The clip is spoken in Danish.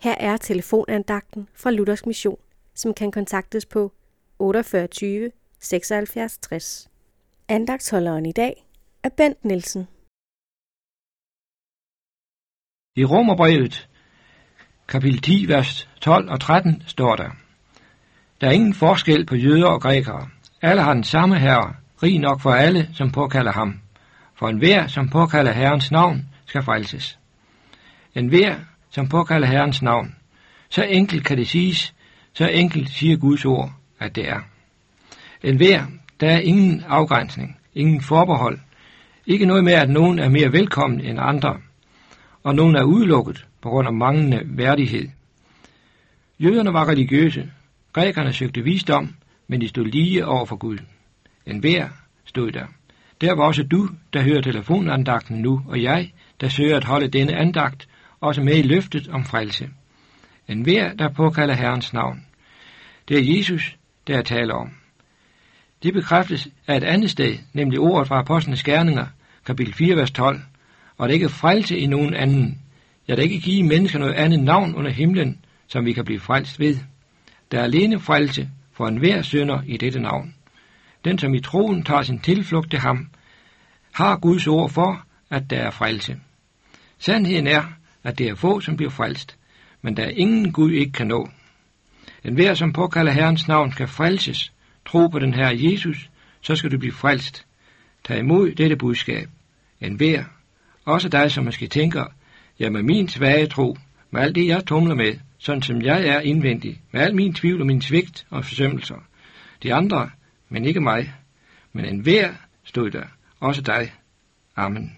Her er telefonandagten fra Luthers Mission, som kan kontaktes på 48 76 60. Andagtsholderen i dag er Bent Nielsen. I Romerbrevet, kapitel 10, vers 12 og 13, står der, Der er ingen forskel på jøder og grækere. Alle har den samme herre, rig nok for alle, som påkalder ham. For enhver, som påkalder Herrens navn, skal frelses. Enhver, som påkalder Herrens navn. Så enkelt kan det siges, så enkelt siger Guds ord, at det er. Enhver, der er ingen afgrænsning, ingen forbehold, ikke noget med, at nogen er mere velkommen end andre, og nogen er udelukket på grund af manglende værdighed. Jøderne var religiøse, grækerne søgte visdom, men de stod lige over for Gud. En hver stod der. Der var også du, der hører telefonandagten nu, og jeg, der søger at holde denne andagt, også med i løftet om frelse. En hver, der påkalder Herrens navn. Det er Jesus, der taler om. Det bekræftes af et andet sted, nemlig ordet fra Apostlenes Gerninger, kapitel 4, vers 12, og det ikke er frelse i nogen anden. Jeg der ikke give mennesker noget andet navn under himlen, som vi kan blive frelst ved. Der er alene frelse for enhver sønder i dette navn. Den, som i troen tager sin tilflugt til ham, har Guds ord for, at der er frelse. Sandheden er, at det er få, som bliver frelst, men der er ingen Gud ikke kan nå. En hver, som påkalder Herrens navn, skal frelses. Tro på den her Jesus, så skal du blive frelst. Tag imod dette budskab. En hver, også dig, som måske tænker, ja, med min svage tro, med alt det, jeg tumler med, sådan som jeg er indvendig, med al min tvivl og min svigt og forsømmelser. De andre, men ikke mig. Men en hver stod der, også dig. Amen.